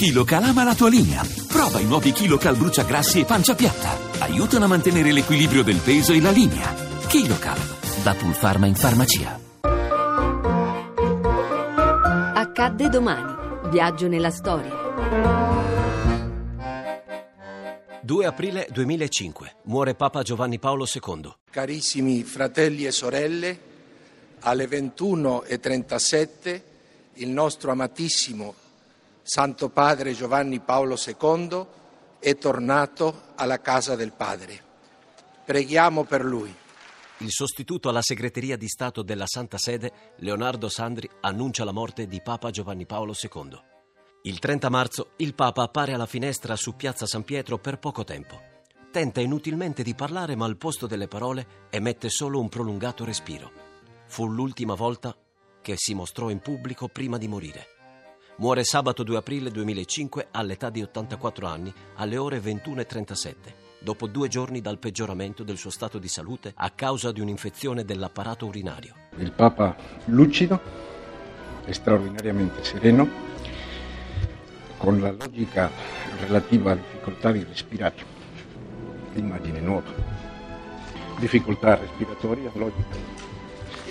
KiloCal ama la tua linea. Prova i nuovi KiloCal bruciagrassi e pancia piatta. Aiutano a mantenere l'equilibrio del peso e la linea. KiloCal, da Pulpharma in farmacia. Accadde domani. Viaggio nella storia. 2 aprile 2005. Muore Papa Giovanni Paolo II. Carissimi fratelli e sorelle, alle 21.37 il nostro amatissimo Santo Padre Giovanni Paolo II è tornato alla casa del Padre. Preghiamo per lui. Il sostituto alla segreteria di Stato della Santa Sede, Leonardo Sandri, annuncia la morte di Papa Giovanni Paolo II. Il 30 marzo il Papa appare alla finestra su Piazza San Pietro per poco tempo. Tenta inutilmente di parlare, ma al posto delle parole emette solo un prolungato respiro. Fu l'ultima volta che si mostrò in pubblico prima di morire. Muore sabato 2 aprile 2005 all'età di 84 anni alle ore 21.37, dopo due giorni dal peggioramento del suo stato di salute a causa di un'infezione dell'apparato urinario. Il Papa lucido, straordinariamente sereno, con la logica relativa alle difficoltà di respirare, l'immagine nuova, difficoltà respiratoria, logica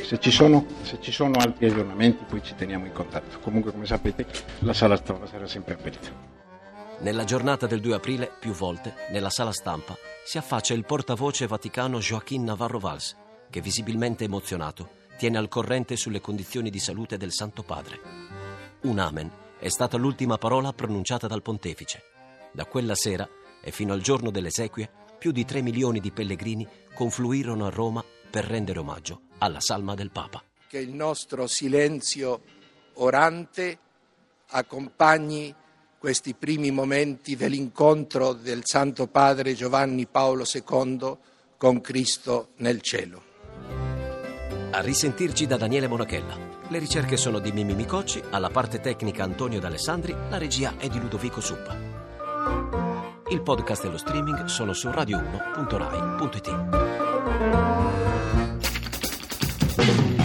se ci, sono, se ci sono altri aggiornamenti poi ci teniamo in contatto. Comunque come sapete la sala stampa sarà sempre aperta. Nella giornata del 2 aprile, più volte, nella sala stampa, si affaccia il portavoce vaticano Joaquín Navarro Valls, che visibilmente emozionato tiene al corrente sulle condizioni di salute del Santo Padre. Un amen è stata l'ultima parola pronunciata dal pontefice. Da quella sera e fino al giorno delle esequie, più di 3 milioni di pellegrini confluirono a Roma per rendere omaggio alla salma del Papa. Che il nostro silenzio orante accompagni questi primi momenti dell'incontro del Santo Padre Giovanni Paolo II con Cristo nel cielo. A risentirci da Daniele Monachella. Le ricerche sono di Mimmi Micocci, alla parte tecnica Antonio D'Alessandri, la regia è di Ludovico Suppa. Il podcast e lo streaming sono su radio1.rai.it. Thank you.